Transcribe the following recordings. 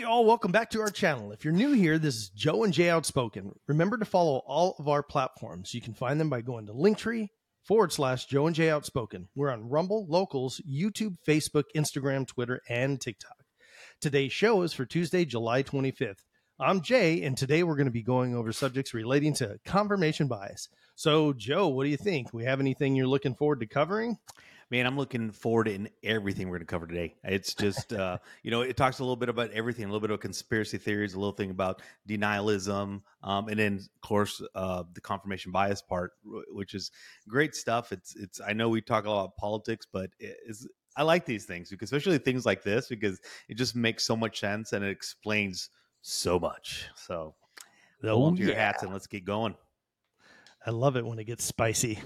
Hey, all, welcome back to our channel. If you're new here, this is Joe and Jay Outspoken. Remember to follow all of our platforms. You can find them by going to Linktree forward slash Joe and Jay Outspoken. We're on Rumble, Locals, YouTube, Facebook, Instagram, Twitter, and TikTok. Today's show is for Tuesday, July 25th. I'm Jay, and today we're going to be going over subjects relating to confirmation bias. So, Joe, what do you think? We have anything you're looking forward to covering? Man, I'm looking forward in everything we're going to cover today. It's just, uh, you know, it talks a little bit about everything, a little bit of conspiracy theories, a little thing about denialism, um, and then, of course, uh, the confirmation bias part, which is great stuff. It's, it's. I know we talk a lot about politics, but it's, I like these things because, especially things like this, because it just makes so much sense and it explains so much. So, Oh, hold your yeah. hats and let's get going. I love it when it gets spicy.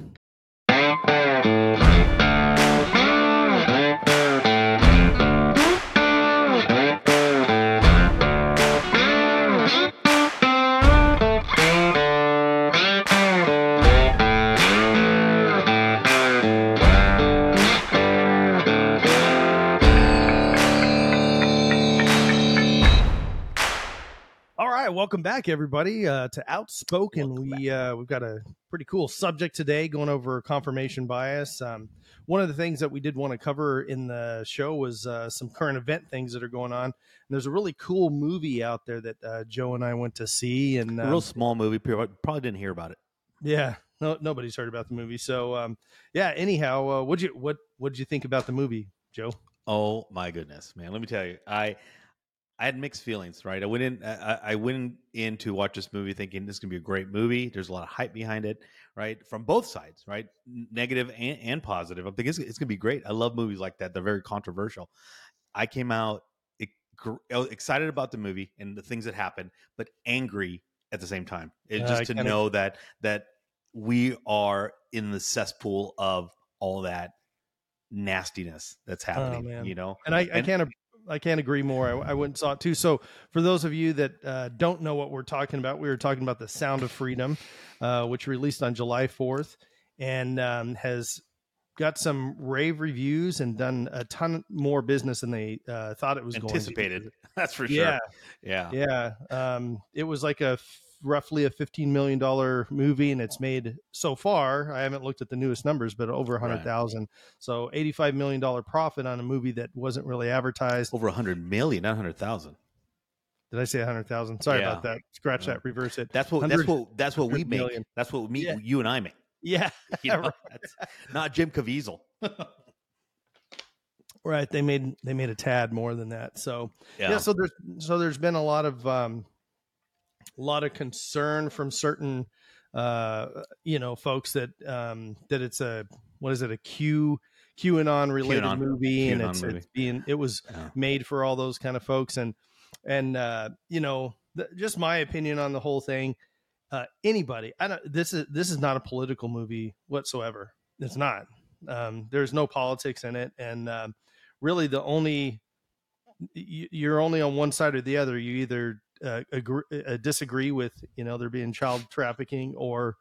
Welcome back, everybody, uh, to Outspoken. Welcome we uh, we've got a pretty cool subject today, going over confirmation bias. Um, one of the things that we did want to cover in the show was uh, some current event things that are going on. And there's a really cool movie out there that uh, Joe and I went to see, and A um, real small movie. Probably probably didn't hear about it. yeah, no, nobody's heard about the movie. So um, yeah, anyhow, uh, what you what what did you think about the movie, Joe? Oh my goodness, man! Let me tell you, I I had mixed feelings. Right, I went in, I, I went in to watch this movie thinking this is gonna be a great movie. There's a lot of hype behind it, right, from both sides, right, negative and, and positive. I'm thinking it's, it's gonna be great. I love movies like that. They're very controversial. I came out e- gr- I was excited about the movie and the things that happened, but angry at the same time. It Uh, just to know that that we are in the cesspool of all that nastiness that's happening. man. you know, and I, I And- can't I can't agree more. I, I went and saw it too. So for those of you that uh, don't know what we're talking about, we were talking about the Sound of Freedom, uh, which released on July fourth, and um, has got some rave reviews and done a ton more business than they uh, thought it was anticipated. That's for sure. Yeah, Yeah. yeah. Um, it was like a roughly a fifteen million dollar movie, and it's made so far. I haven't looked at the newest numbers, but over a hundred thousand. So eighty five million dollar profit on a movie that wasn't really advertised. Over a hundred million, not hundred thousand. Did I say a hundred thousand? Sorry Yeah. about that. Scratch Yeah. that. Reverse it. That's what. That's 100 what. That's what we 100 make. million. That's what me, Yeah. you and I make. Yeah, You know? Right. Not Jim Caviezel. right. They made they made a tad more than that. So yeah. Yeah. so there's so there's been a lot of um, a lot of concern from certain uh, you know folks that um, that it's a what is it a Q QAnon related QAnon. movie and it's, movie. it's being it was Yeah. made for all those kind of folks and and uh, you know th- just my opinion on the whole thing. Uh, anybody, I don't. This is this is not a political movie whatsoever. It's not. Um, there's no politics in it, and um, really the only you- you're only on one side or the other. You either uh, agree, uh, disagree with you know there being child trafficking, or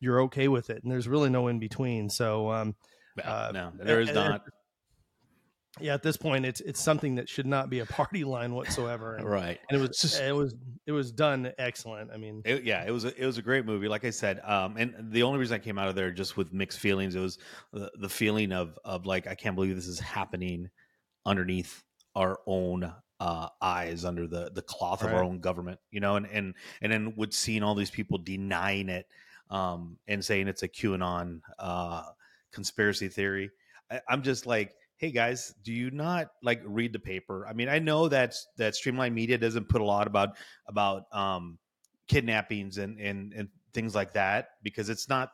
you're okay with it, and there's really no in between. So um, uh, no, there is and- not. yeah, at this point, it's it's something that should not be a party line whatsoever. And, Right. and it was Just- it was it was done excellent. I mean, It, yeah, it was a, it was a great movie. Like I said, um, and the only reason I came out of there just with mixed feelings, it was the, the feeling of of like I can't believe this is happening underneath our own uh, eyes, under the the cloth of our own government, you know, and and and then with seeing all these people denying it um, and saying it's a QAnon uh, conspiracy theory, I, I'm just like. Hey guys, do you not like read the paper? I mean, I know that that Streamline Media doesn't put a lot about about um, kidnappings and, and and things like that because it's not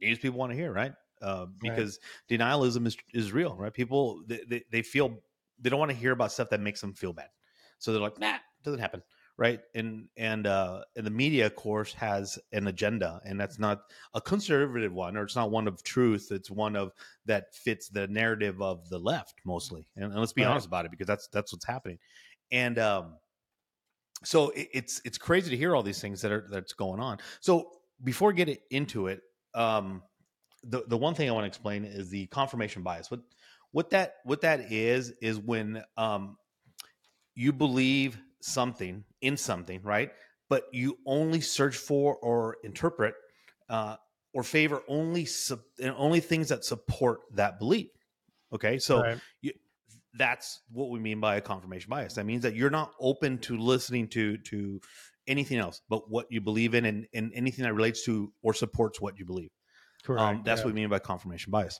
news people want to hear right uh, because denialism is is real right people they, they, they feel they don't want to hear about stuff that makes them feel bad so they're like nah doesn't happen right and and uh and the media of course has an agenda and that's not a conservative one or it's not one of truth it's one of that fits the narrative of the left mostly and, and let's be Right. honest about it because that's that's what's happening and um so it, it's it's crazy to hear all these things that are that's going on. So before we get it- into it, um, the the one thing I want to explain is the confirmation bias. What what that what that is is when um, you believe something in something, right? But you only search for or interpret uh, or favor only sub- only things that support that belief. Okay, so Right. you, that's what we mean by a confirmation bias. That means that you're not open to listening to to anything else but what you believe in and, and anything that relates to or supports what you believe. Correct. Um, that's yeah. what we mean by confirmation bias.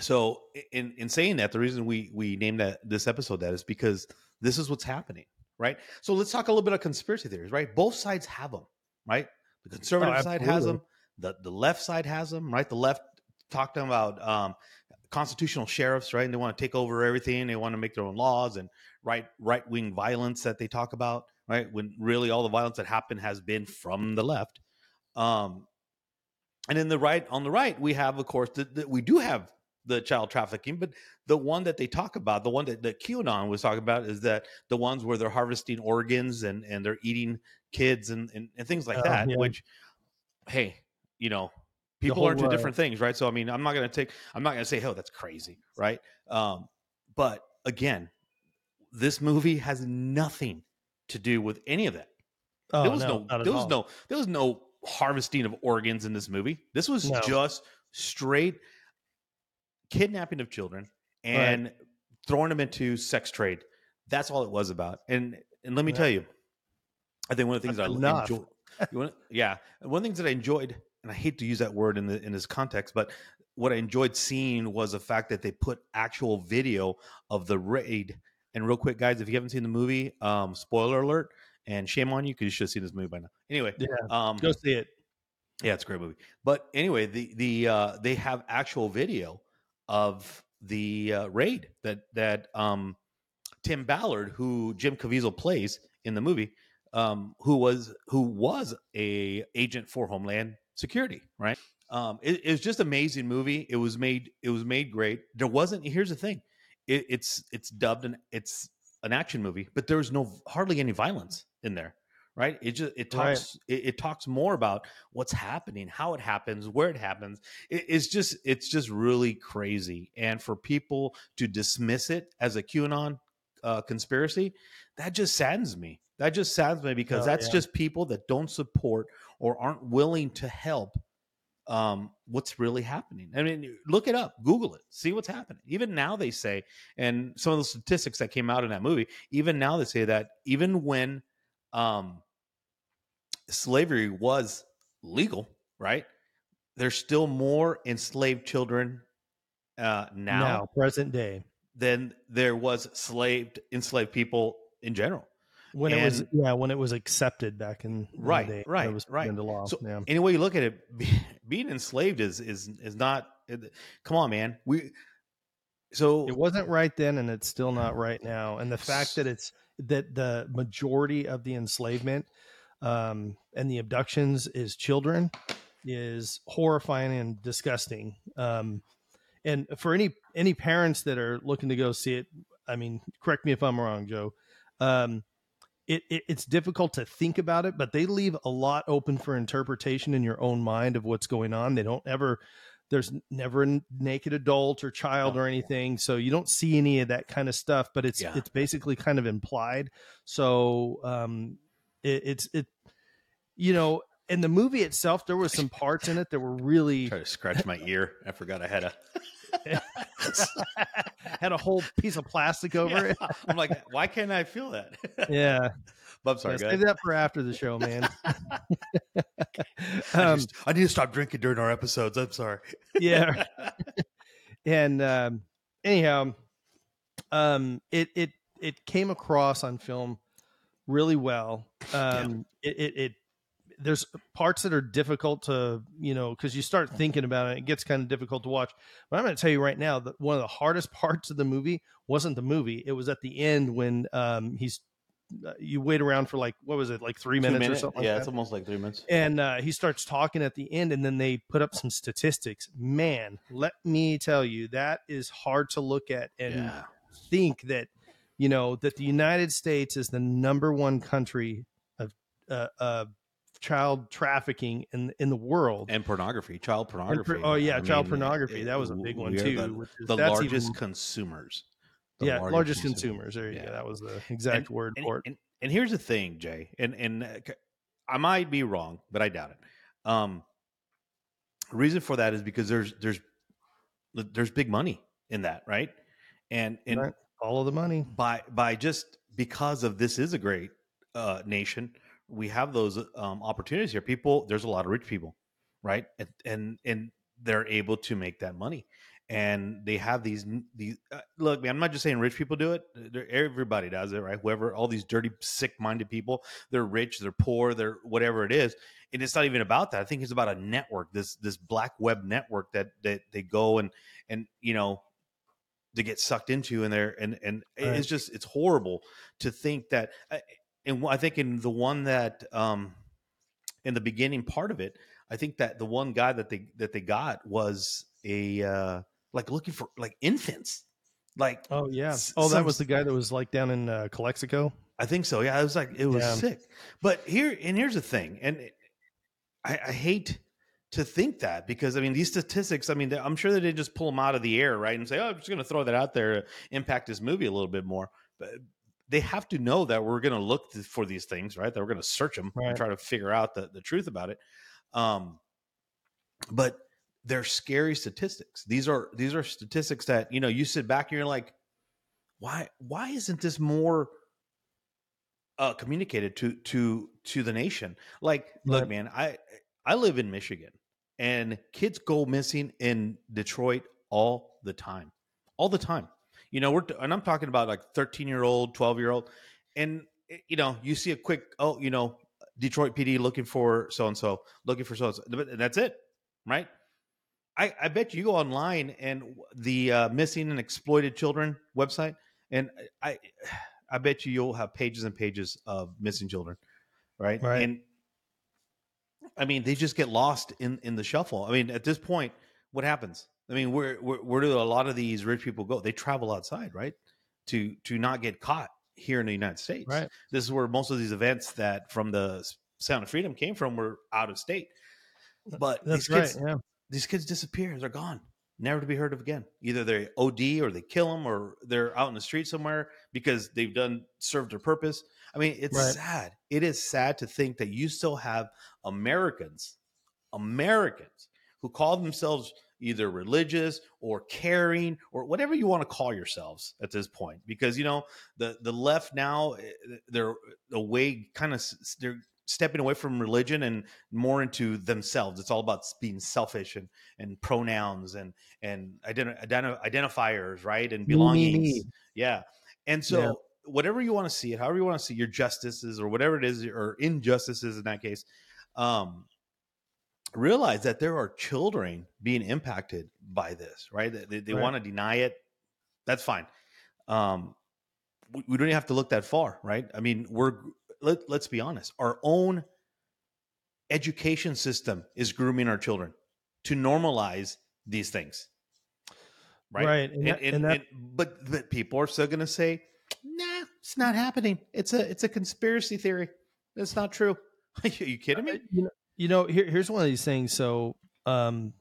So, in in saying that, the reason we we named that this episode that is because this is what's happening, right? So let's talk a little bit of conspiracy theories, right? Both sides have them, right? The conservative side has them, the the left side has them, right? The left talking about um, constitutional sheriffs, right? And they want to take over everything. They want to make their own laws and right right wing violence that they talk about, right? When really all the violence that happened has been from the left. Um, and then the right on the right, we have, of course, that we do have the child trafficking, but the one that they talk about, the one that, that QAnon was talking about, is that the ones where they're harvesting organs and and they're eating kids and and, and things like Oh, that. yeah. Which, hey, you know, people are into uh, different things, right? So I mean, I'm not going to take, I'm not going to say, oh, that's crazy, right? Um, but again, this movie has nothing to do with any of that Oh, there was no, no, there was all. no there was no harvesting of organs in this movie. This was No. just straight kidnapping of children and throwing them into sex trade. That's all it was about. And and let me Yeah. tell you, I think one of the things That's I enough. enjoyed. you wanna- yeah, one of the things that I enjoyed, and I hate to use that word in the in this context, but what I enjoyed seeing was the fact that they put actual video of the raid. And real quick, guys, if you haven't seen the movie, um, spoiler alert, and shame on you because you should have seen this movie by now. Anyway, Yeah. um, Go see it. yeah, it's a great movie. But anyway, the the uh, they have actual video of the uh, raid that that um, Tim Ballard, who Jim Caviezel plays in the movie, um, who was who was a agent for Homeland Security, right? Um, it, it was just amazing movie. It was made it was made great. There wasn't. Here's the thing, it, it's it's dubbed and it's an action movie, but there was no hardly any violence in there, right? It just it Right. talks it, it talks more about what's happening, how it happens, where it happens. It, it's just it's just really crazy, and for people to dismiss it as a QAnon uh, conspiracy, that just saddens me. That just saddens me because Oh, that's yeah. just people that don't support or aren't willing to help um, what's really happening. I mean, look it up, Google it, see what's happening. Even now, they say, and some of the statistics that came out in that movie, even now they say that even when um, slavery was legal, right? There's still more enslaved children uh, now, now, present day. than there was slaved enslaved people in general. When it was yeah, when it was accepted back in Right, day, right, it was right. into law. So yeah. any way you look at it, be, being enslaved is is is not. Come on, man. We so It wasn't right then, and it's still not right now. And the fact that it's that the majority of the enslavement um, and the abductions is children is horrifying and disgusting. Um, and for any any parents that are looking to go see it, I mean, correct me if I'm wrong, Joe. Um, it, it it's difficult to think about it, but they leave a lot open for interpretation in your own mind of what's going on. They don't ever there's never a naked adult or child No. or anything so you don't see any of that kind of stuff but it's Yeah. it's basically kind of implied so um it, it's it you know in the movie itself there was some parts in it that were really try to scratch my ear. I forgot I had a. had a whole piece of plastic over it I'm like, why can't I feel that? yeah, but I'm sorry, Yeah, guys. save that for after the show man I, um, just- I need to stop drinking during our episodes. I'm sorry. yeah and um anyhow um it it it came across on film really well um it, it it there's parts that are difficult to you know because you start thinking about it it gets kind of difficult to watch. But i'm going to tell you right now that one of the hardest parts of the movie wasn't the movie it was at the end when um he's uh, you wait around for like what was it like three Two minutes, or something yeah, like it's that? almost like three minutes. and uh, he starts talking at the end and then they put up some statistics. Man let me tell you that is hard to look at and yeah. think that you know that the united states is the number one country of uh, uh, child trafficking in in the world And pornography, child pornography. por- oh yeah I child mean, pornography it- that was a big one too The, is- the largest even- consumers. The yeah, largest largest consumer. consumers. There you Yeah. go. That was the exact And- word and, for it. And, and here's the thing, Jay, and and uh, I might be wrong, but I doubt it. Um, reason for that is because there's there's there's big money in that, right? And and Right. Follow the money. by by just because of this is a great uh, nation, we have those um, opportunities here. People, there's a lot of rich people, right? And and and they're able to make that money, and they have these these. Uh, look, man, I'm not just saying rich people do it. They're- everybody does it, right? Whoever, all these dirty, sick-minded people, they're rich, they're poor, they're whatever it is. And it's not even about that. I think it's about a network, this this black web network that that they go and and you know to get sucked into and there and and Right. it's just it's horrible to think that I- and I think in the one that um in the beginning part of it I think that the one guy that they that they got was a uh like looking for like infants like Oh yeah. Oh, that some- was the guy that was like down in uh, Calexico. I think so yeah it was like it was Yeah. sick but here and here's the thing and I, I hate to think that because I mean these statistics I mean I'm sure they didn't just pull them out of the air right and say oh I'm just going to throw that out there impact this movie a little bit more. But they have to know that we're going to look th- for these things right that we're going to search them Right. and try to figure out the, the truth about it. Um but they're scary statistics. These are these are statistics that you know you sit back and you're like why why isn't this more uh communicated to to to the nation? Like look man i i live in michigan and kids go missing in detroit all the time all the time you know we're and i'm talking about like 13 year old 12 year old and eh, you know you see a quick oh you know detroit pd looking for so and so looking for so and so that's it right I, I bet you go online and the uh, missing and exploited children website, and I, I bet you you'll have pages and pages of missing children, right? Right. And I mean, they just get lost in in the shuffle. I mean, at this point, what happens? I mean, where where, where do a lot of these rich people go? They travel outside, right? To to not get caught here in the United States. Right. This is where most of these events that from the Sound of Freedom came from were out of state. But That's these kids, right. Yeah. these kids disappear. They're gone, never to be heard of again. Either they OD or they kill them, or they're out in the street somewhere because they've done served their purpose. I mean, it's Right. sad. It is sad to think that you still have Americans, Americans who call themselves either religious or caring or whatever you want to call yourselves at this point because you know the the left now eh, they're away kind of they're stepping away from religion and more into themselves it's all about being selfish and and pronouns and and identi- identi- identifiers right and Me, me, belongings me. yeah and so. Whatever you want to see it however you want to see your justices or whatever it is or injustices in that case um realize that there are children being impacted by this right? They, they, Right. want to deny it that's fine. Um we, we don't even have to look that far right? I mean we're let, let's be honest our own education system is grooming our children to normalize these things right? Right, and and, that- and- and that- but but people are still going to say nah it's not happening it's a it's a conspiracy theory it's not true are you kidding me Uh, You know, you know here, here's one of these things. So, um,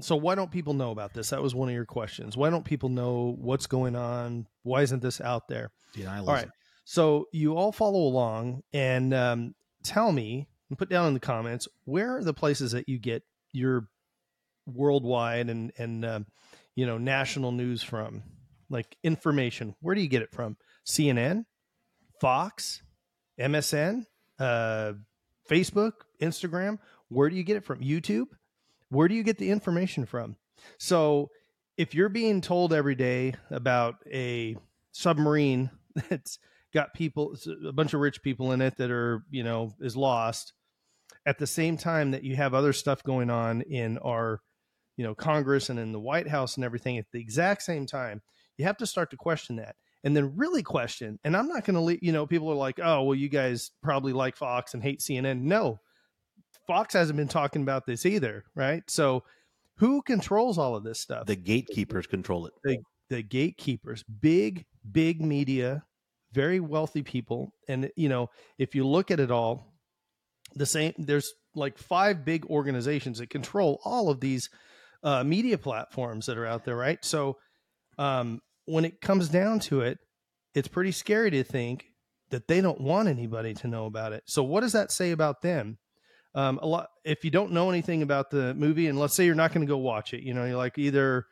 so why don't people know about this? That was one of your questions. Why don't people know what's going on? Why isn't this out there? Denialism. All right. So you all follow along and um, tell me and put down in the comments where are the places that you get your worldwide and and um, you know national news from, like information. Where do you get it from? CNN, Fox, MSN, uh, Facebook, Instagram. Where do you get it from? YouTube. Where do you get the information from? So if you're being told every day about a submarine that's got people a bunch of rich people in it that are you know is lost at the same time that you have other stuff going on in our you know congress and in the white house and everything at the exact same time you have to start to question that and then really question and i'm not going to leave you know people are like oh well you guys probably like fox and hate cnn no fox hasn't been talking about this either right so who controls all of this stuff the gatekeepers control it the gatekeepers, big, big media, very wealthy people. And, you know, if you look at it all, the same, there's like five big organizations that control all of these uh, media platforms that are out there, right? So, um, when it comes down to it, it's pretty scary to think that they don't want anybody to know about it. So what does that say about them? Um, a lot. If you don't know anything about the movie, and let's say you're not going to go watch it, you know, you're like either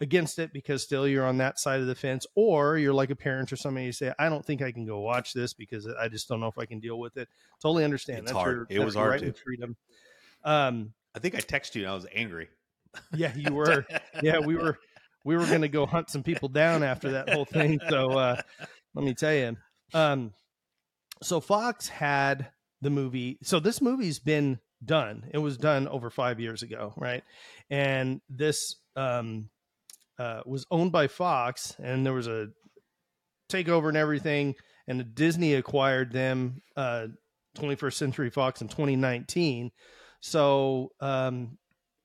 against it because still you're on that side of the fence, or you're like a parent or somebody. You say, I don't think I can go watch this because I just don't know if I can deal with it. Totally understand. It's that's hard. Your, It was hard right to. freedom. Um, I think I texted you and I was angry. yeah, you were. yeah, we were. We were going to go hunt some people down after that whole thing. So uh, let me tell you. Um, so Fox had the movie. So this movie's been done. It was done over five years ago, right? And this um, uh, was owned by Fox, and there was a takeover and everything. And Disney acquired them, uh, 21st Century Fox, in 2019. So um,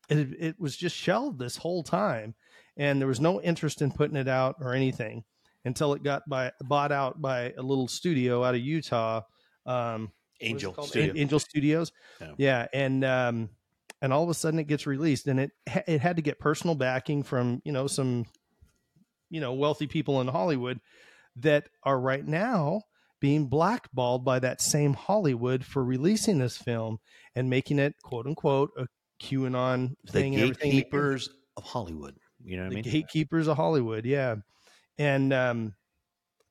it, it was just shelved this whole time, and there was no interest in putting it out or anything until it got by bought out by a little studio out of Utah. Um, what is it Angel? Studio. Angel Studios. Yeah. Yeah, and um, and all of a sudden it gets released, and it it had to get personal backing from you know some you know wealthy people in Hollywood that are right now being blackballed by that same Hollywood for releasing this film and making it quote unquote a QAnon the thing. and everything. gatekeepers of Hollywood. You know what the I mean? gatekeepers of Hollywood, yeah, and um,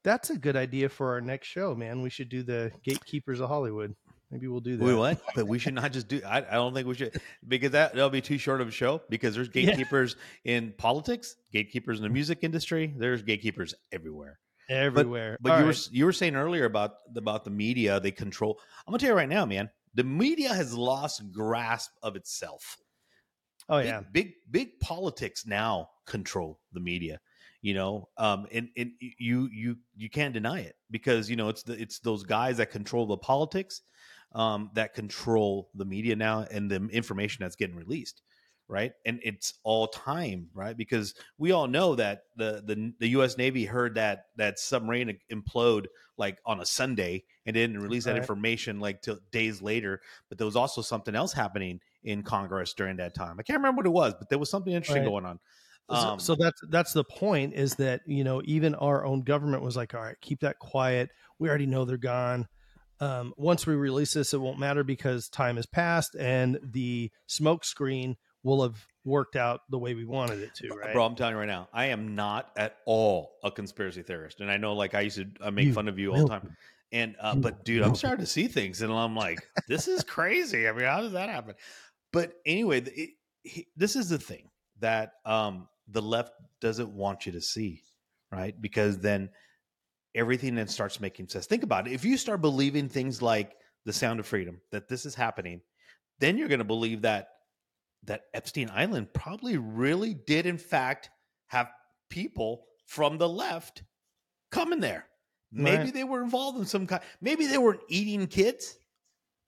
that's a good idea for our next show, man. We should do the gatekeepers of Hollywood. Maybe we'll do that. We what? But we should not just do. I, I don't think we should because that that'll be too short of a show. Because there's Yeah. gatekeepers in politics, gatekeepers in the music industry. There's gatekeepers everywhere. everywhere. But All you were you were saying earlier about about the media. They control. I'm gonna tell you right now, man. The media has lost grasp of itself. Oh big, yeah, big big politics now control the media you know? Um and, and you you you can't deny it because you know it's the it's those guys that control the politics um that control the media now and the information that's getting released right? And it's all time right? Because we all know that the the, the US Navy heard that that submarine implode like on a Sunday and didn't release that Right. information like till days later but there was also something else happening in Congress during that time. I can't remember what it was, but there was something interesting Right. going on. So- Um, so that's that's the point is that you know even our own government was like all right keep that quiet we already know they're gone um, once we release this it won't matter because time has passed and the smoke screen will have worked out the way we wanted it to right Bro, I'm telling you right now, I am not at all a conspiracy theorist, and I know, like, I used to uh, make You fun of you all the time. And uh, but dude, I'm starting to see things, and I'm like, this is crazy. I mean, how does that happen? But anyway, it, he, this is the thing that um, the left doesn't want you to see, right? Because then everything then starts making sense. Think about it. If you start believing things like the Sound of Freedom, that this is happening, then you're going to believe that that Epstein Island probably really did, in fact, have people from the left coming there. Maybe Right. they were involved in some kind. Maybe they weren't eating kids,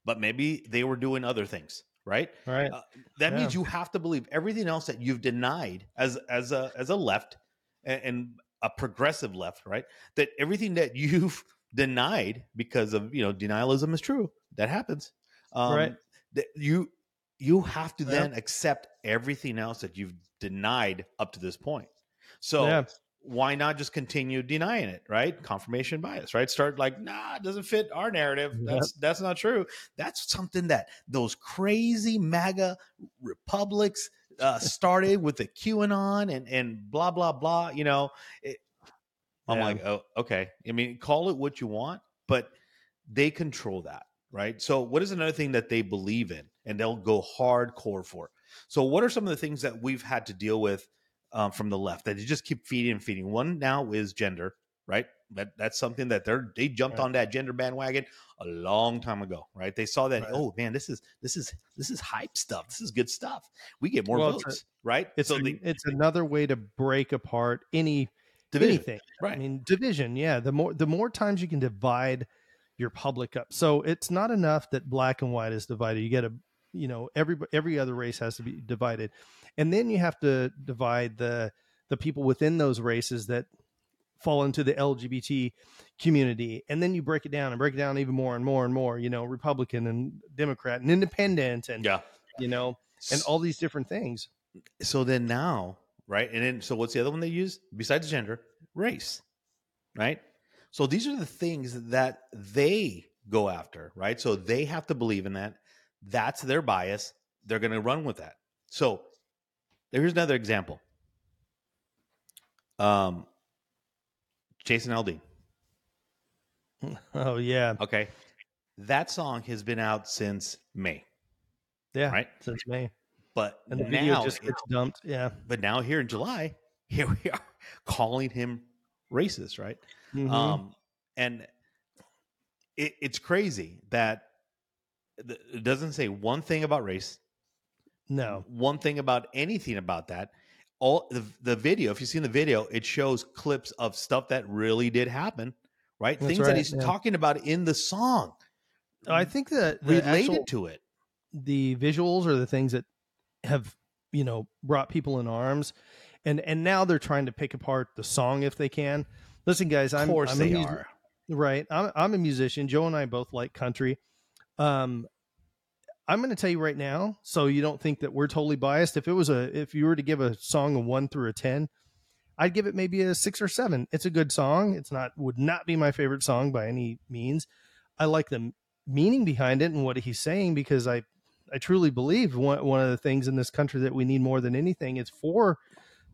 but maybe they were doing other things. Right. right Uh, That means you have to believe everything else that you've denied as as a as a left and, and a progressive left. Right. That everything that you've denied because of you know denialism is true. That happens. Um, Right. That you you have to Yeah. then accept everything else that you've denied up to this point. So Yeah. Why not just continue denying it, right? Confirmation bias, right? Start like, nah, it doesn't fit our narrative. Yep. That's that's not true. That's something that those crazy MAGA republics uh, started with the QAnon and and blah blah blah. You know, it, I'm Yeah. like, oh, okay. I mean, call it what you want, but they control that, right? So, what is another thing that they believe in, and they'll go hardcore for? So, what are some of the things that we've had to deal with um, from the left that they just keep feeding and feeding? One now is gender, right? That that's something that they're they jumped Right. on that gender bandwagon a long time ago, right? They saw that, Right. oh man, this is this is this is hype stuff. This is good stuff. We get more Well, it's a- votes, right? it's so an- the it's another way to break apart any division, anything right? I mean, division. Yeah, the more the more times you can divide your public up. So it's not enough that black and white is divided. You got to, you know, every every other race has to be divided, and then you have to divide the the people within those races that fall into the LGBT community, and then you break it down and break it down even more and more and more. You know, Republican and Democrat and Independent, and yeah, you know, and all these different things. so then now right and then so what's the other one they use besides gender race, right? So these are the things that they go after, right? So they have to believe in that. That's their bias. They're going to run with that. So here's another example. Um, Jason Aldean. Oh yeah, Okay. That song has been out since May, yeah, right? since May, But and the video just gets dumped. Yeah, but now here in July, here we are calling him racist, right? Mhm. Um, and it, it's crazy that it doesn't say one thing about race, no, one thing about anything about that. All the, the video, if you've seen the video, it shows clips of stuff that really did happen, right? That's Things that he's yeah. talking about in the song I think that the related actual- to it. the visuals are the things that have you know brought people in arms and and now they're trying to pick apart the song if they can listen guys i'm of course I'm they a are. right I'm, I'm a musician joe and i both like country um i'm going to tell you right now so you don't think that we're totally biased if it was a if you were to give a song a 1 through a 10 i'd give it maybe a 6 or 7 it's a good song. It's not would not be my favorite song by any means. I like the meaning behind it and what he's saying because i I truly believe one, one of the things in this country that we need more than anything is for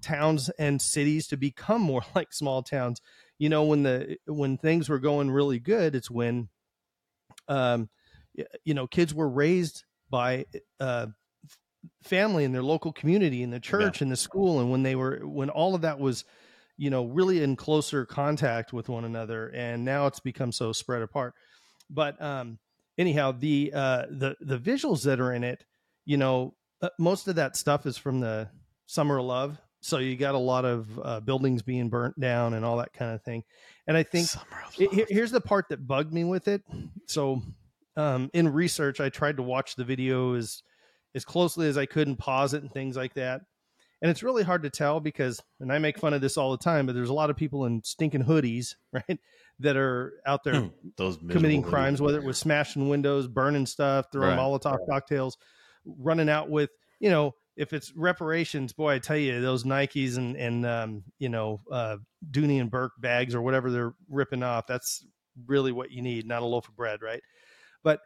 towns and cities to become more like small towns. You know, when the when things were going really good, it's when, um, you know, kids were raised by uh, family in their local community, in the church, in the school, and when they were when all of that was, you know, really in closer contact with one another, and now it's become so spread apart. But um, anyhow, the uh, the the visuals that are in it, you know, uh, most of that stuff is from the Summer of Love. So you got a lot of uh, buildings being burnt down and all that kind of thing. And I think it- here's the part that bugged me with it. So um, in research, I tried to watch the video as as closely as I could and pause it and things like that. And it's really hard to tell because, and I make fun of this all the time, but there's a lot of people in stinking hoodies, right, that are out there Hmm, Those committing crimes, hoodies. whether it was smashing windows, burning stuff, throwing Right. Molotov cocktails, running out with, you know, if it's reparations, boy, I tell you, those Nikes and and um, you know, uh, Dooney and Bourke bags or whatever they're ripping off, that's really what you need, not a loaf of bread, right? But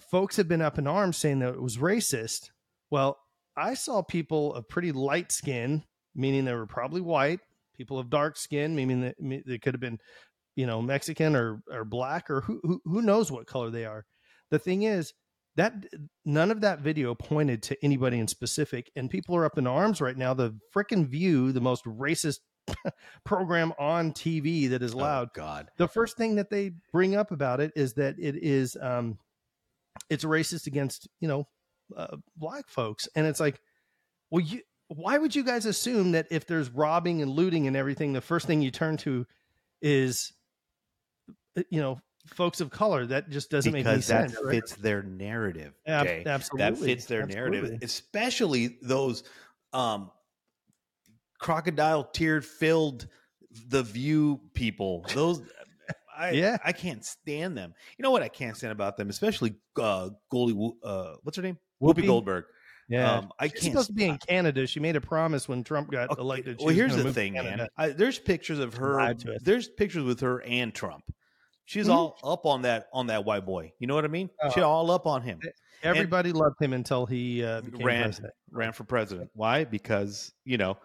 folks have been up in arms saying that it was racist. Well, I saw people of pretty light skin, meaning they were probably white, people of dark skin, meaning that they could have been, you know, Mexican or or black or who who, who knows what color they are. The thing is that none of that video pointed to anybody in specific, and people are up in arms right now. The frickin' View, the most racist program on TV that is Oh, loud, God. the first thing that they bring up about it is that it is um it's racist against you know uh, black folks and it's like well you why would you guys assume that if there's robbing and looting and everything the first thing you turn to is uh, you know folks of color that just doesn't make any because that sense right? fits their narrative. Ab- absolutely That fits their narrative, especially those um, crocodile tear filled the view people. Those. I, Yeah. I can't stand them. You know what I can't stand about them, especially uh, Goldie. Uh, what's her name? Whoopi, Whoopi? Goldberg. yeah Um, I she's can't. supposed to be in Canada. She made a promise when Trump got Okay, elected. she Well, here's the thing, man. I, there's pictures of her. Lied to us. There's pictures with her and Trump. She's Mhm. all up on that on that white boy. You know what I mean? Oh. all up on him. Everybody loved him until he uh, ran president. ran for president. Why? Because you know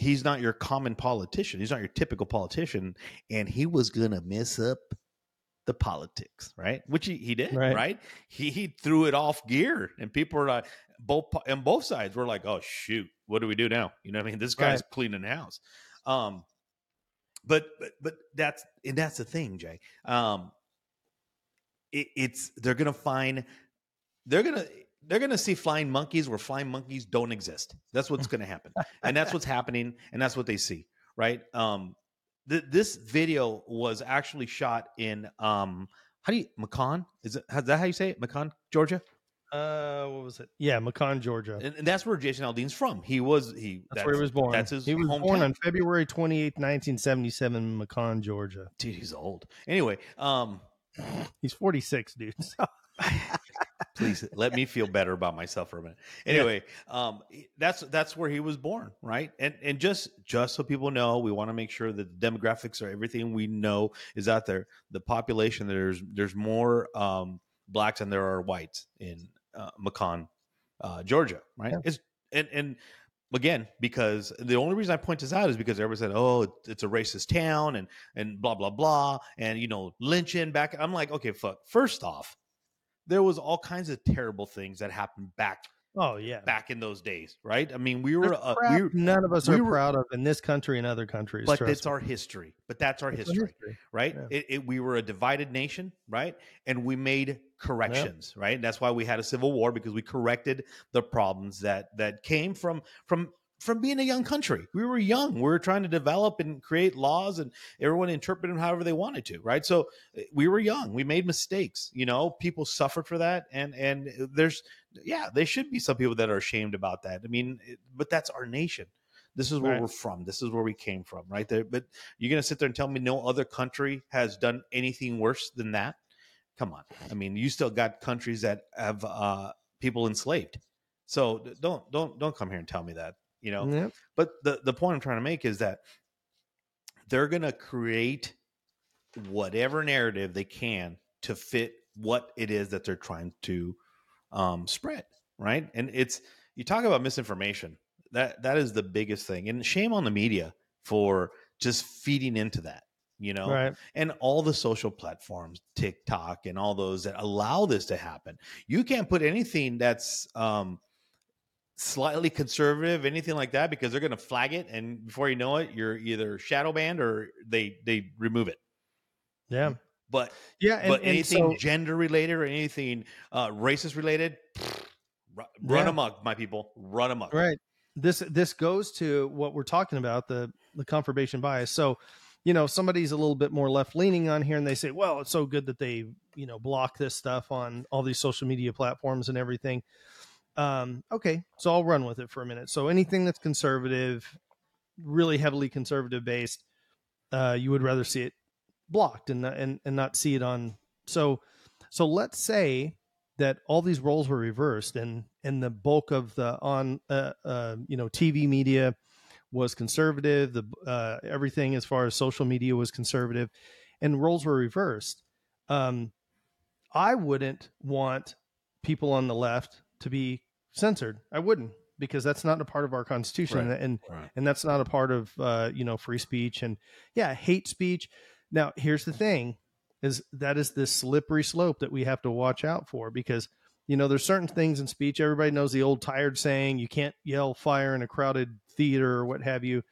he's not your common politician. He's not your typical politician, and he was gonna mess up the politics, right? Which he, he did, Right. right? He he threw it off gear, and people were like, both and both sides were like, "Oh shoot, what do we do now?" You know, what I mean, this guy's cleaning house. Um, but but but that's and that's the thing, Jay. Um, it, it's they're gonna find they're gonna they're gonna see flying monkeys where flying monkeys don't exist. That's what's gonna happen, and that's what's happening, and that's what they see, right? Um, th- this video was actually shot in um, how do you Macon? Is it is that how you say it? Macon, Georgia, Uh, what was it? Yeah, Macon, Georgia. and, and that's where Jason Aldean's from. He was he. That's, where he was born. That's his he was hometown. born on February 28th, 1977, Macon, Georgia. Dude, he's old. Anyway, um, He's 46, dude. So, please let me feel better about myself for a minute. Anyway, um, that's that's where he was born, right? And and just just so people know, we want to make sure that the demographics are everything we know is out there. The population there's there's more um, blacks than there are whites in uh, Macon, uh, Georgia, right? Yeah. It's and and again because the only reason I point this out is because everybody said, "Oh, it's a racist town," and and blah blah blah, and you know, lynching back. I'm like, okay, fuck. First off, there was all kinds of terrible things that happened back Oh yeah, back in those days, right? I mean, we were, uh, we were none of us we are were, proud of in this country and other countries. But it's me. our history. But that's our history, history, right? Yeah. It, it, we were a divided nation, right? And we made corrections, yeah. right? And that's why we had a civil war because we corrected the problems that that came from from from being a young country. We were young. We were trying to develop and create laws, and everyone interpreted them however they wanted to, right? So eh, we were young. We made mistakes. You know, people suffered for that, and and there's yeah, there should be some people that are ashamed about that. I mean, eh, but that's our nation. This is where right. we're from. This is where we came from, right there. But you're gonna sit there and tell me no other country has done anything worse than that? Come on. I mean, you still got countries that have uh, people enslaved. So don't don't don't come here and tell me that you know yep. but the the point i'm trying to make is that they're going to create whatever narrative they can to fit what it is that they're trying to um, spread right and it's you talk about misinformation that that is the biggest thing and shame on the media for just feeding into that you know right. and all the social platforms tiktok and all those that allow this to happen you can't put anything that's um slightly conservative, anything like that, because they're going to flag it, and before you know it, you're either shadow banned or they they remove it. Yeah, but yeah, and, but anything so, gender related or anything uh, racist related, run yeah. amok, my people, run amok. Right. This this goes to what we're talking about the the confirmation bias. So you know somebody's a little bit more left leaning on here and they say well it's so good that they you know block this stuff on all these social media platforms and everything um, okay, so I'll run with it for a minute. So anything that's conservative, really heavily conservative based, uh, you would rather see it blocked and and and not see it on. So so let's say that all these roles were reversed and and the bulk of the on uh, uh, you know TV media was conservative. The uh, everything as far as social media was conservative, and roles were reversed. Um, I wouldn't want people on the left to be censored. I wouldn't because that's not a part of our constitution right. and right. and that's not a part of uh, you know free speech and yeah hate speech now here's the thing is that is this slippery slope that we have to watch out for because you know there's certain things in speech everybody knows the old tired saying you can't yell fire in a crowded theater or what have you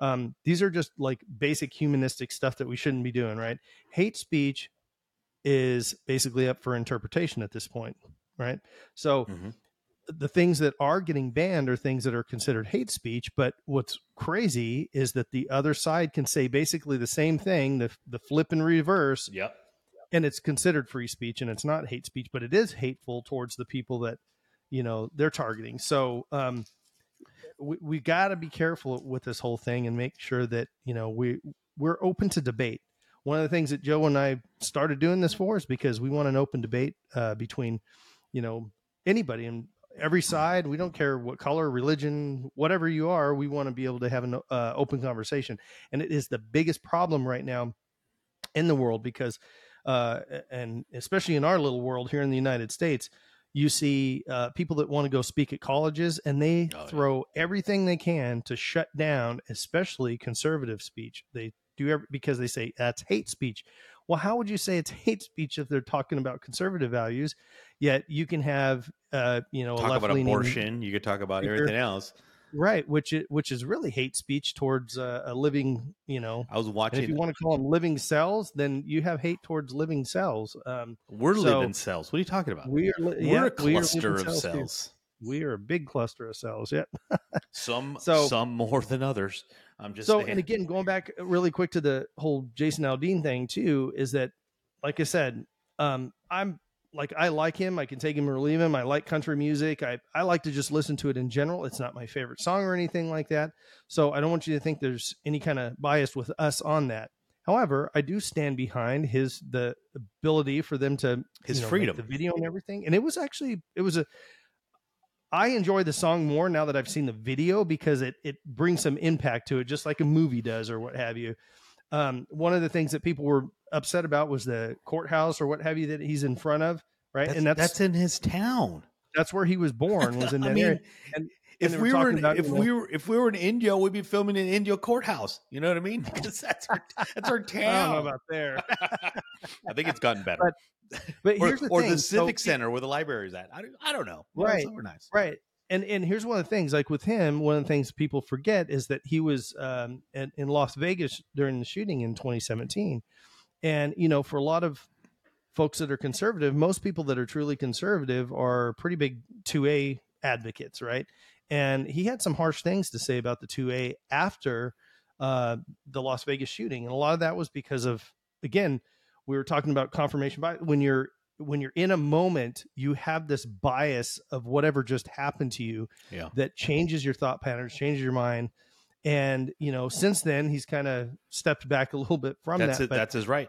um, these are just like basic humanistic stuff that we shouldn't be doing right hate speech is basically up for interpretation at this point right? So mm-hmm. The things that are getting banned are things that are considered hate speech. But what's crazy is that the other side can say basically the same thing, the the flip and reverse. Yep. And it's considered free speech and it's not hate speech, but it is hateful towards the people that, you know, they're targeting. So um we, we got to be careful with this whole thing and make sure that you know we we're open to debate one of the things that joe and i started doing this for is because we want an open debate uh, between you know anybody and every side we don't care what color religion whatever you are we want to be able to have an uh, open conversation. And it is the biggest problem right now in the world because uh, and especially in our little world here in the united states you see uh, people that want to go speak at colleges and they oh, throw yeah. everything they can to shut down especially conservative speech. They do every, because they say that's hate speech well, how would you say it's hate speech if they're talking about conservative values? Yet you can have, uh, you know, talk about abortion. You could talk about speaker, everything else, right? Which is, which is really hate speech towards uh, a living. You know, I was watching. If you want to call them living cells, then you have hate towards living cells. Um, We're so living cells. What are you talking about? We are. We're yeah, a cluster of cells. cells. We are a big cluster of cells. Yeah. some so, some more than others. I'm just so. Saying. And again, going back really quick to the whole Jason Aldean thing too, is that, like I said, um, I'm like I like him. I can take him or leave him. I like country music. I I like to just listen to it in general. It's not my favorite song or anything like that. So I don't want you to think there's any kind of bias with us on that. However, I do stand behind his the ability for them to His you know, freedom. the video and everything. And it was actually it was a I enjoy the song more now that I've seen the video because it it brings some impact to it, just like a movie does or what have you. Um, one of the things that people were upset about was the courthouse or what have you that he's in front of, right? That's, and that's that's in his town. that's where he was born was in I that mean, area. And, if they were we were in, about, if you know- we were if we were in India, we'd be filming in India courthouse. You know what I mean? Because that's our that's our town. I don't know about there, I think it's gotten better. but or here's the or thing: the so- civic center where the library is at. I don't, I don't know. Right. nice. right and and here's one of the things like with him one of the things people forget is that he was um in, in las vegas during the shooting in 2017 and you know for a lot of folks that are conservative most people that are truly conservative are pretty big 2a advocates right and he had some harsh things to say about the 2a after uh the las vegas shooting and a lot of that was because of again we were talking about confirmation bias when you're when you're in a moment you have this bias of whatever just happened to you Yeah. that changes your thought patterns changes your mind and you know since then he's kind of stepped back a little bit from That's that it. but, That's his right.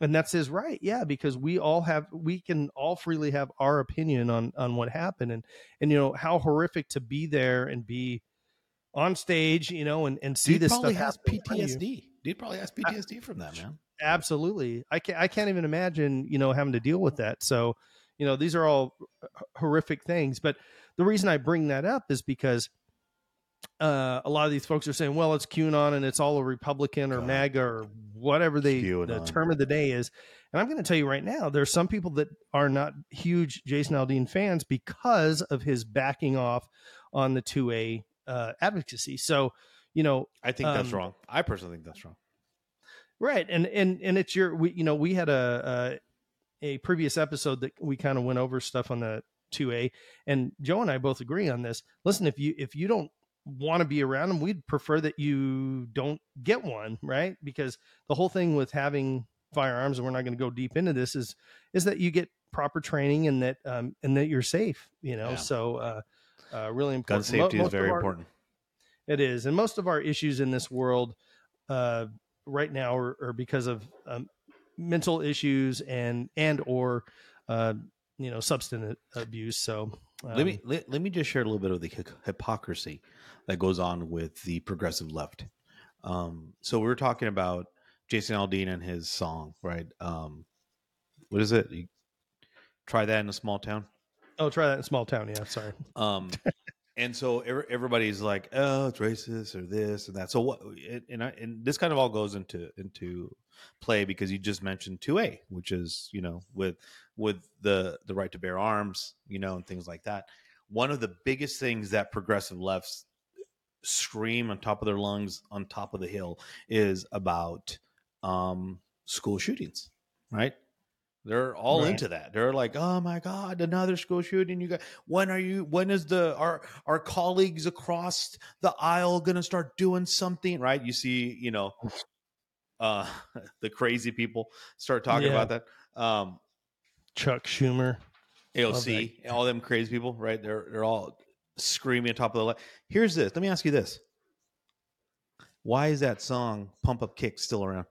and that's his right yeah because we all have we can all freely have our opinion on on what happened and and you know how horrific to be there and be on stage you know and and see Dude this probably stuff has happen in front of you. PTSD. Dude probably has PTSD from that, man. absolutely. I can't i can't even imagine you know having to deal with that. So you know these are all horrific things. But the reason i bring that up is because uh, a lot of these folks are saying well it's qanon and it's all a republican or God. maga or whatever they the term of the day is. And i'm going to tell you right now there are some people that are not huge jason aldean fans because of his backing off on the 2a uh, advocacy. So you know I think that's Um, wrong. I personally think that's wrong. right and and and it's your we you know we had a a, a previous episode that we kind of went over stuff on the 2a and joe and i both agree on this listen if you if you don't want to be around them we'd prefer that you don't get one right because the whole thing with having firearms and we're not going to go deep into this is is that you get proper training and that um and that you're safe you know Yeah. so uh uh really Gun safety Mo- is very our- important. It is, and most of our issues in this world uh, right now are, are because of um, mental issues and and or uh, you know substance abuse. So um, let me let, let me just share a little bit of the hypocrisy that goes on with the progressive left. Um, so we were talking about Jason Aldean and his song, right? Um, what is it? You try that in a small town. oh try that in a small town. Yeah, sorry. Um, and so every, everybody's like, "Oh, it's racist or this and that." So what? And and, I, and this kind of all goes into into play because you just mentioned two A, which is you know with with the the right to bear arms, you know, and things like that. One of the biggest things that progressive lefts scream on top of their lungs on top of the hill is about um, school shootings, right? They're all Right. into that. They're like, "Oh my god, another school shooting! You got when are you? When is the our our colleagues across the aisle going to start doing something?" Right? You see, you know, uh, the crazy people start talking Yeah. about that. Um, Chuck Schumer. AOC, all them crazy people, right? They're they're all screaming on top of the. Le- Here's this. Let me ask you this: Why is that song "Pump Up Kick" still around?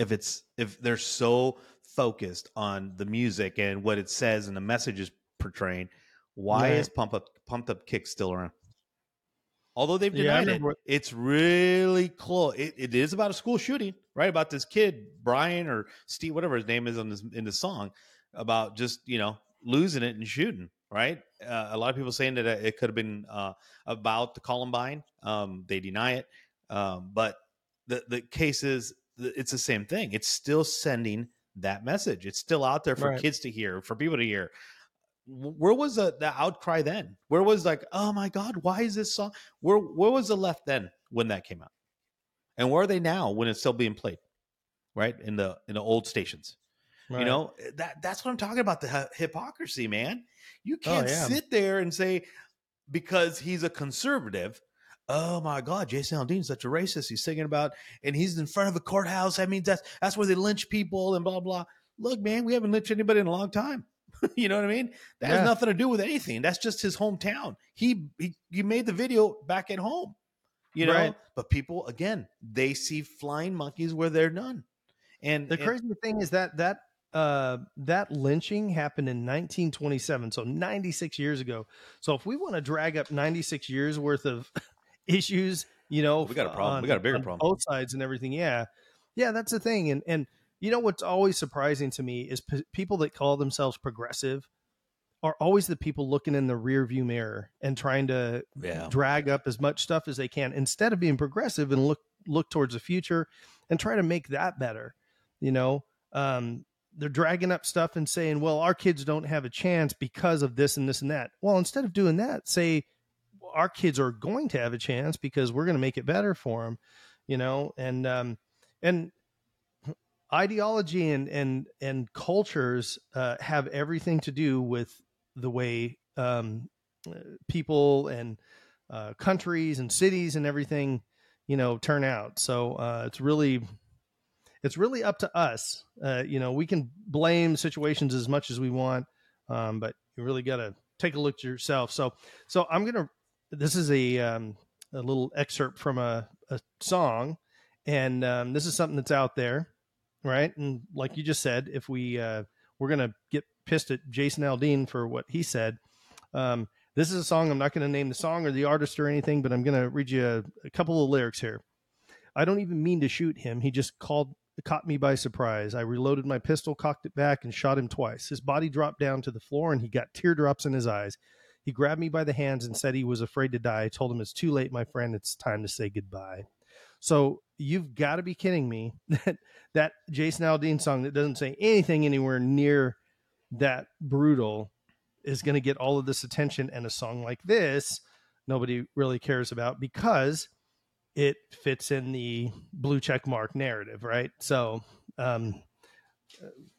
If it's if they're so focused on the music and what it says and the message is portraying, why Right. is "Pump Up Pumped Up Kick" still around? Although they've Yeah, denied it, what- it's really close. It, it is about a school shooting, right? About this kid, Brian or Steve, whatever his name is on this in the song, about just you know losing it and shooting. Right? Uh, a lot of people saying that it could have been uh, about the Columbine. Um, they deny it, um, but the the case is it's the same thing. It's still sending that message. It's still out there for Right. kids to hear, for people to hear. Where was the, the outcry then? Where was like, oh my god, why is this song? Where where was the left then when that came out? And where are they now when it's still being played? Right in the in the old stations. You know eh, that that's what I'm talking about. The hypocrisy, man. You Oh, can't yeah. sit there and say because he's a conservative. Oh my God, Jason Aldean's such a racist. He's singing about and he's in front of a courthouse. That means that's that's where they lynch people and blah blah. Look, man, we haven't lynched anybody in a long time. you know what I mean? That Yeah. has nothing to do with anything. That's just his hometown. He he he made the video back at home. you know. Right. But people again, they see flying monkeys where they're none. And The and- crazy thing is that that uh that lynching happened in 1927, so 96 years ago. So if we want to drag up 96 years worth of issues, you know, We got a problem. We got a bigger problem. Both sides and everything. Yeah, yeah, that's the thing. And and you know what's always surprising to me is p- people that call themselves progressive are always the people looking in the rear view mirror and trying to yeah, drag up as much stuff as they can instead of being progressive and look look towards the future and try to make that better you know um they're dragging up stuff and saying well our kids don't have a chance because of this and this and that well instead of doing that say our kids are going to have a chance because we're going to make it better for them you know and um and ideology and and and cultures uh, have everything to do with the way um, uh, people and uh, countries and cities and everything you know turn out. So uh, it's really it's really up to us. Uh, you know we can blame situations as much as we want um, but you really got to take a look at yourself. So so i'm gonna this is a um, a little excerpt from a, a song and um, this is something that's out there right? And like you just said if we uh, we're gonna get pissed at jason aldean for what he said um, this is a song i'm not to name the song or the artist or anything but i'm to read you a, a couple of lyrics here. I don't even mean to shoot him. He just called caught me by surprise. I reloaded my pistol cocked it back and shot him twice. His body dropped down to the floor and he got teardrops in his eyes he grabbed me by the hands and said he was afraid to die. I told him it's too late my friend. It's time to say goodbye. So you've got to be kidding me that that Jason Aldean song that doesn't say anything anywhere near that brutal is going to get all of this attention and a song like this nobody really cares about because it fits in the blue check mark narrative right? So um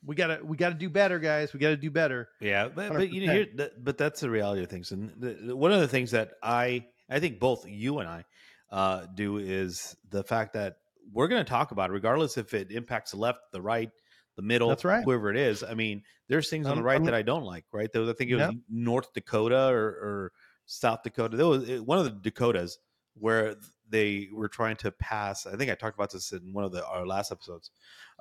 we gotta we gotta do better guys we gotta do better Yeah, but, but you know, here, that, but that's the reality of things. And the, the- one of the things that I, I think both you and I uh, do is the fact that we're going to talk about it, regardless if it impacts the left, the right, the middle, That's right. whoever it is. I mean, there's things on the right that I don't like. Right? There was, I think it was Yep. North Dakota or, or South Dakota. There was one of the Dakotas where they were trying to pass. I think I talked about this in one of the our last episodes.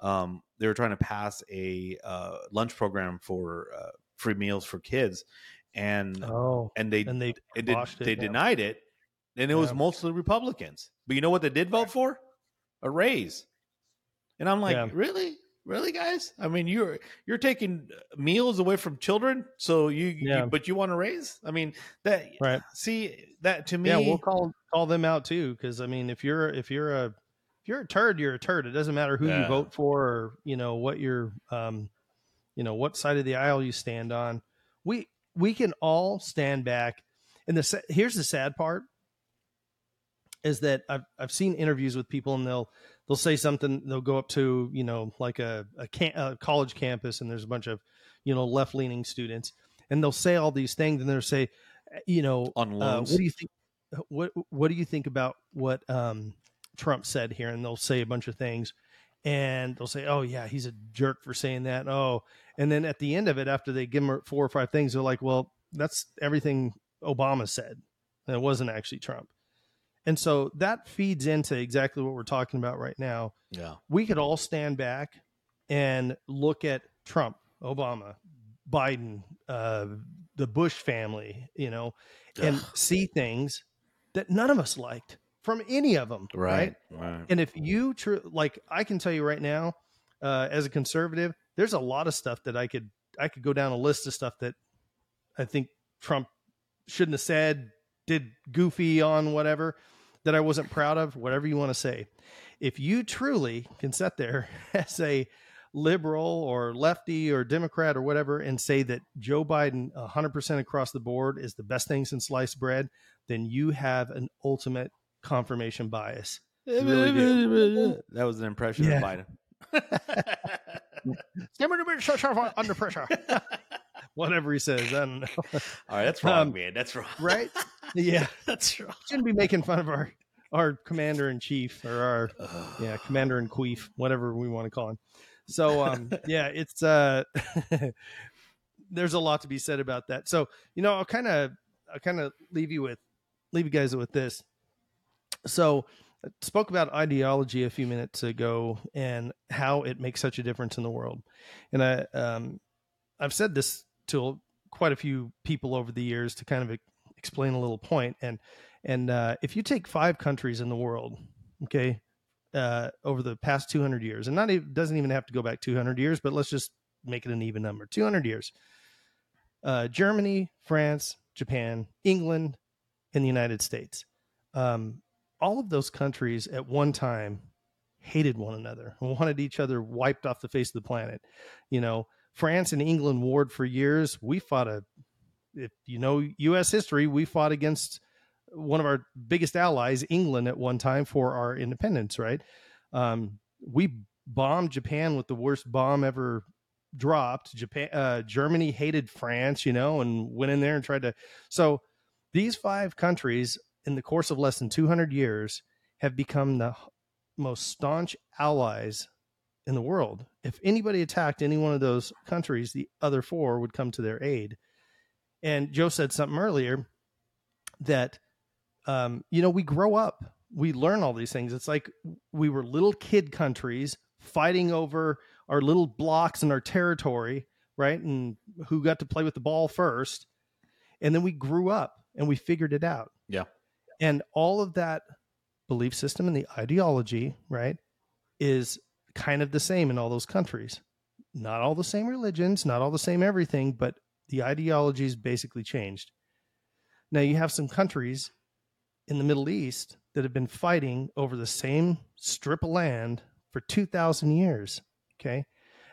Um, they were trying to pass a uh, lunch program for uh, free meals for kids, and oh and they and they it did, it, they yeah. denied it, and it was mostly Republicans. But you know what they did vote for? A raise. And I'm like, Yeah. really, really, guys? I mean, you're you're taking meals away from children, so you, Yeah. you but you want to raise? I mean, that Right. See that to me, yeah we'll call call them out too because i mean if you're if you're a if you're a turd you're a turd. It doesn't matter who you vote for or you know what your um you know what side of the aisle you stand on. We we can all stand back. And the here's the sad part is that i've i've seen interviews with people and they'll they'll say something they'll go up to you know like a a, cam- a college campus and there's a bunch of you know left leaning students and they'll say all these things and they'll say you know on uh, what do you think? What What do you think about what um, Trump said here? And they'll say a bunch of things, and they'll say, "Oh yeah, he's a jerk for saying that." Oh, and then at the end of it, after they give him four or five things, they're like, "Well, that's everything Obama said. And it wasn't actually Trump." And so that feeds into exactly what we're talking about right now. yeah, We could all stand back and look at Trump, Obama, Biden, uh, the Bush family, you know, and Ugh. see things that none of us liked from any of them. right, right. And if you tr- like, I can tell you right now, uh, as a conservative, there's a lot of stuff that I could I could go down a list of stuff that I think Trump shouldn't have said, did goofy on whatever that I wasn't proud of, whatever you want to say. If you truly can sit there as a liberal or lefty or Democrat or whatever and say that Joe Biden 100% across the board is the best thing since sliced bread, then you have an ultimate confirmation bias. You really do. that was an impression Yeah. of Biden. under pressure. Whatever he says, I don't know. All right, that's wrong, Um, man. That's wrong. Right? Yeah. that's wrong. Shouldn't be making fun of our our commander in chief or our yeah commander in queef whatever we want to call him so um yeah it's uh there's a lot to be said about that so you know i'll kind of i'll kind of leave you with leave you guys with this so I spoke about ideology a few minutes ago and how it makes such a difference in the world. And I, um, I've said this to quite a few people over the years to kind of explain a little point. And and uh, if you take five countries in the world, okay, uh, over the past 200 years, and not even, doesn't even have to go back 200 years, but let's just make it an even number, 200 years. Uh, Germany, France, Japan, England, and the United States. Um, all of those countries at one time hated one another and wanted each other wiped off the face of the planet. You know, France and England warred for years. We fought a, if you know U.S. history, we fought against one of our biggest allies, England, at one time for our independence. Right? Um, we bombed Japan with the worst bomb ever dropped. Japan, uh, Germany hated France, you know, and went in there and tried to. So these five countries, in the course of less than 200 years, have become the most staunch allies in the world. If anybody attacked any one of those countries, the other four would come to their aid. And Joe said something earlier that, um, you know, we grow up, we learn all these things. It's like we were little kid countries fighting over our little blocks and our territory, right? And who got to play with the ball first. And then we grew up and we figured it out. Yeah. And all of that belief system and the ideology, right, is kind of the same in all those countries. Not all the same religions, not all the same everything, but the ideologies basically changed. Now you have some countries in the Middle East that have been fighting over the same strip of land for 2,000 years. Okay.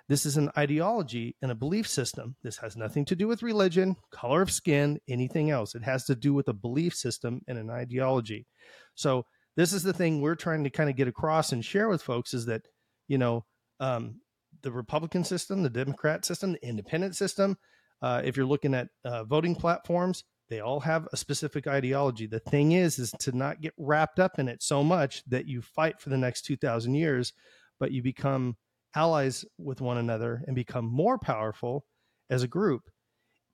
This is an ideology and a belief system. This has nothing to do with religion, color of skin, anything else. It has to do with a belief system and an ideology. So, this is the thing we're trying to kind of get across and share with folks is that, you know, um, the Republican system, the Democrat system, the independent system, uh, if you're looking at uh, voting platforms, they all have a specific ideology. The thing is, is to not get wrapped up in it so much that you fight for the next 2,000 years, but you become allies with one another and become more powerful as a group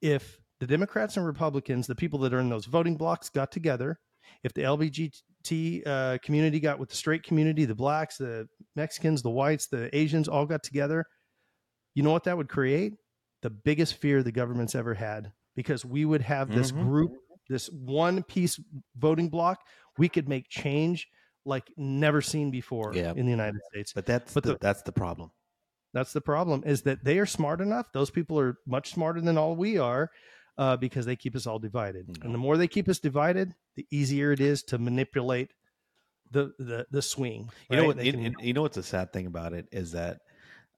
if the Democrats and Republicans, the people that are in those voting blocks, got together, if the LGBT uh, community got with the straight community, the blacks, the Mexicans, the whites, the Asians all got together, you know what that would create? The biggest fear the government's ever had because we would have this mm-hmm. group, this one piece voting block. We could make change like never seen before yeah. in the United States. But that's but the, the, that's the problem. That's the problem is that they are smart enough. Those people are much smarter than all we are uh, because they keep us all divided. Mm-hmm. And the more they keep us divided, the easier it is to manipulate the the, the swing. You know what? Can, you know what's the sad thing about it is that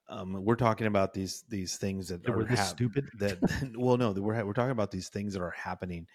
um, we're talking about these these things that, that are hap- stupid. That well, no, we're we're talking about these things that are happening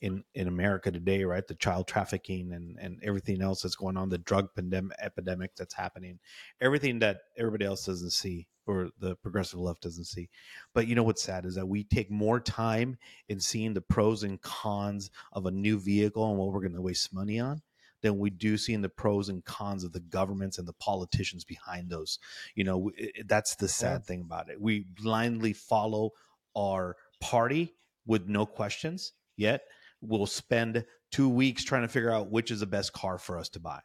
in in America today, right? The child trafficking and and everything else that's going on, the drug pandemic epidemic that's happening, everything that everybody else doesn't see or the progressive left doesn't see. But you know what's sad is that we take more time in seeing the pros and cons of a new vehicle and what we're going to waste money on than we do seeing the pros and cons of the governments and the politicians behind those. You know, it, that's the sad yeah. thing about it. We blindly follow our party with no questions yet we'll spend two weeks trying to figure out which is the best car for us to buy.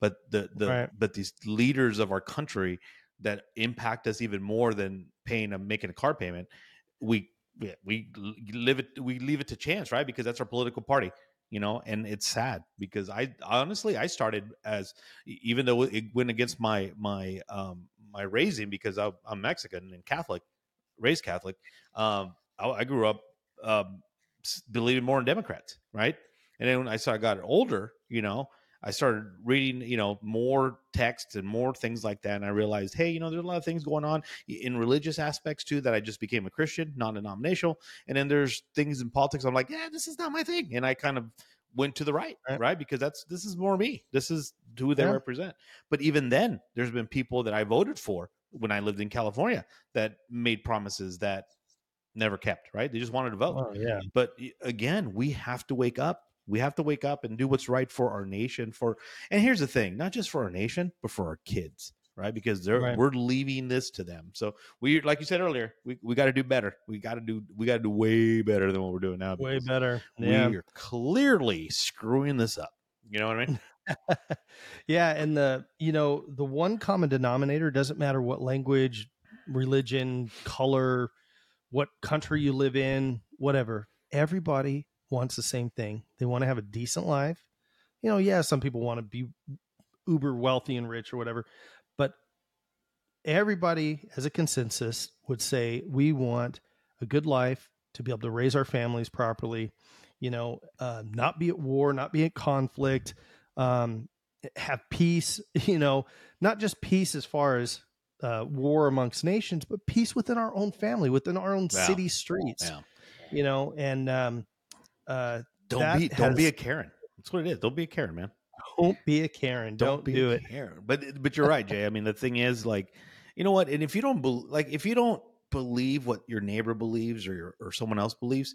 But the the right. but these leaders of our country that impact us even more than paying a making a car payment, we we live it we leave it to chance, right? Because that's our political party you know and it's sad because i honestly i started as even though it went against my my um my raising because i'm mexican and catholic raised catholic um i, I grew up um believing more in Democrats, right? And then when I saw I got older, you know, I started reading, you know, more texts and more things like that. And I realized, hey, you know, there's a lot of things going on in religious aspects too that I just became a Christian, non denominational. And then there's things in politics. I'm like, yeah, this is not my thing. And I kind of went to the right, right? right? Because that's this is more me. This is who they yeah. represent. But even then, there's been people that I voted for when I lived in California that made promises that never kept, right? They just wanted to vote. Oh, yeah. But again, we have to wake up. We have to wake up and do what's right for our nation. For and here's the thing, not just for our nation, but for our kids, right? Because they're right. we're leaving this to them. So we, like you said earlier, we, we got to do better. We got to do we got to do way better than what we're doing now. Way better. Yeah. We are clearly screwing this up. You know what I mean? yeah, and the you know the one common denominator doesn't matter what language, religion, color, what country you live in, whatever. Everybody wants the same thing. They want to have a decent life. You know, yeah, some people want to be uber wealthy and rich or whatever, but everybody as a consensus would say we want a good life to be able to raise our families properly you know uh, not be at war not be at conflict um, have peace you know not just peace as far as uh, war amongst nations but peace within our own family within our own Yeah. city streets Yeah. you know and um, uh, Don't be don't be a Karen. That's what it is. Don't be a Karen, man. don't be a karen don't, be do a it Karen. But but you're right, Jay. I mean, the thing is, like, you know what? And if you don't bel like, if you don't believe what your neighbor believes or your, or someone else believes,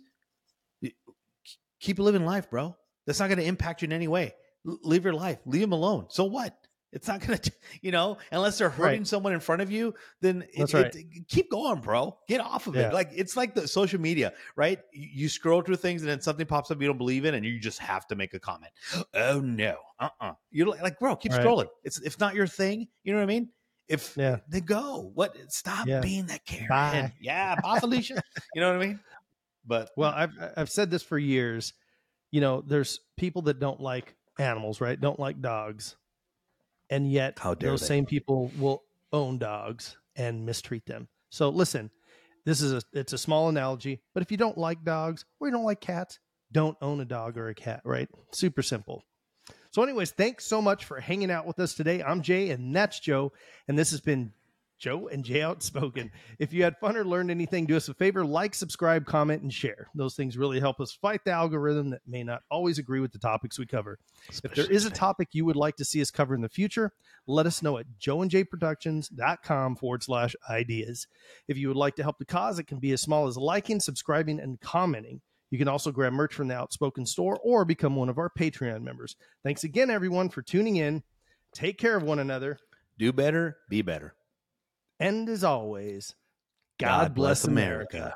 keep living life, bro. That's not going to impact you in any way. L- live your life. Leave them alone. So what? It's not going to, you know, unless they're hurting Right. someone in front of you, then it- That's it- right. keep going, bro. Get off of Yeah. it. Like it's like the social media, right? You, you scroll through things and then something pops up you don't believe in, and you just have to make a comment. Oh no, uh, uh You're like, like, bro, keep Right. scrolling. It's if not your thing, you know what I mean. If Yeah. then go. What? Stop Yeah. being that Karen. Bye. Yeah, bye, Felicia. you know what I mean? But Well, I've I've said this for years. You know, there's people that don't like animals, right? Don't like dogs, and yet How those they. same people will own dogs and mistreat them. So listen, this is a it's a small analogy, but if you don't like dogs or you don't like cats, don't own a dog or a cat, right? Super simple. So, anyways, thanks so much for hanging out with us today. I'm Jay, and that's Joe, and this has been Joe and Jay Outspoken. If you had fun or learned anything, do us a favor like, subscribe, comment, and share. Those things really help us fight the algorithm that may not always agree with the topics we cover. If there is a topic you would like to see us cover in the future, let us know at joeandjayproductions.com forward slash ideas. If you would like to help the cause, it can be as small as liking, subscribing, and commenting. You can also grab merch from the Outspoken store or become one of our Patreon members. Thanks again, everyone, for tuning in. Take care of one another. do better, be better. And as always, God, bless America.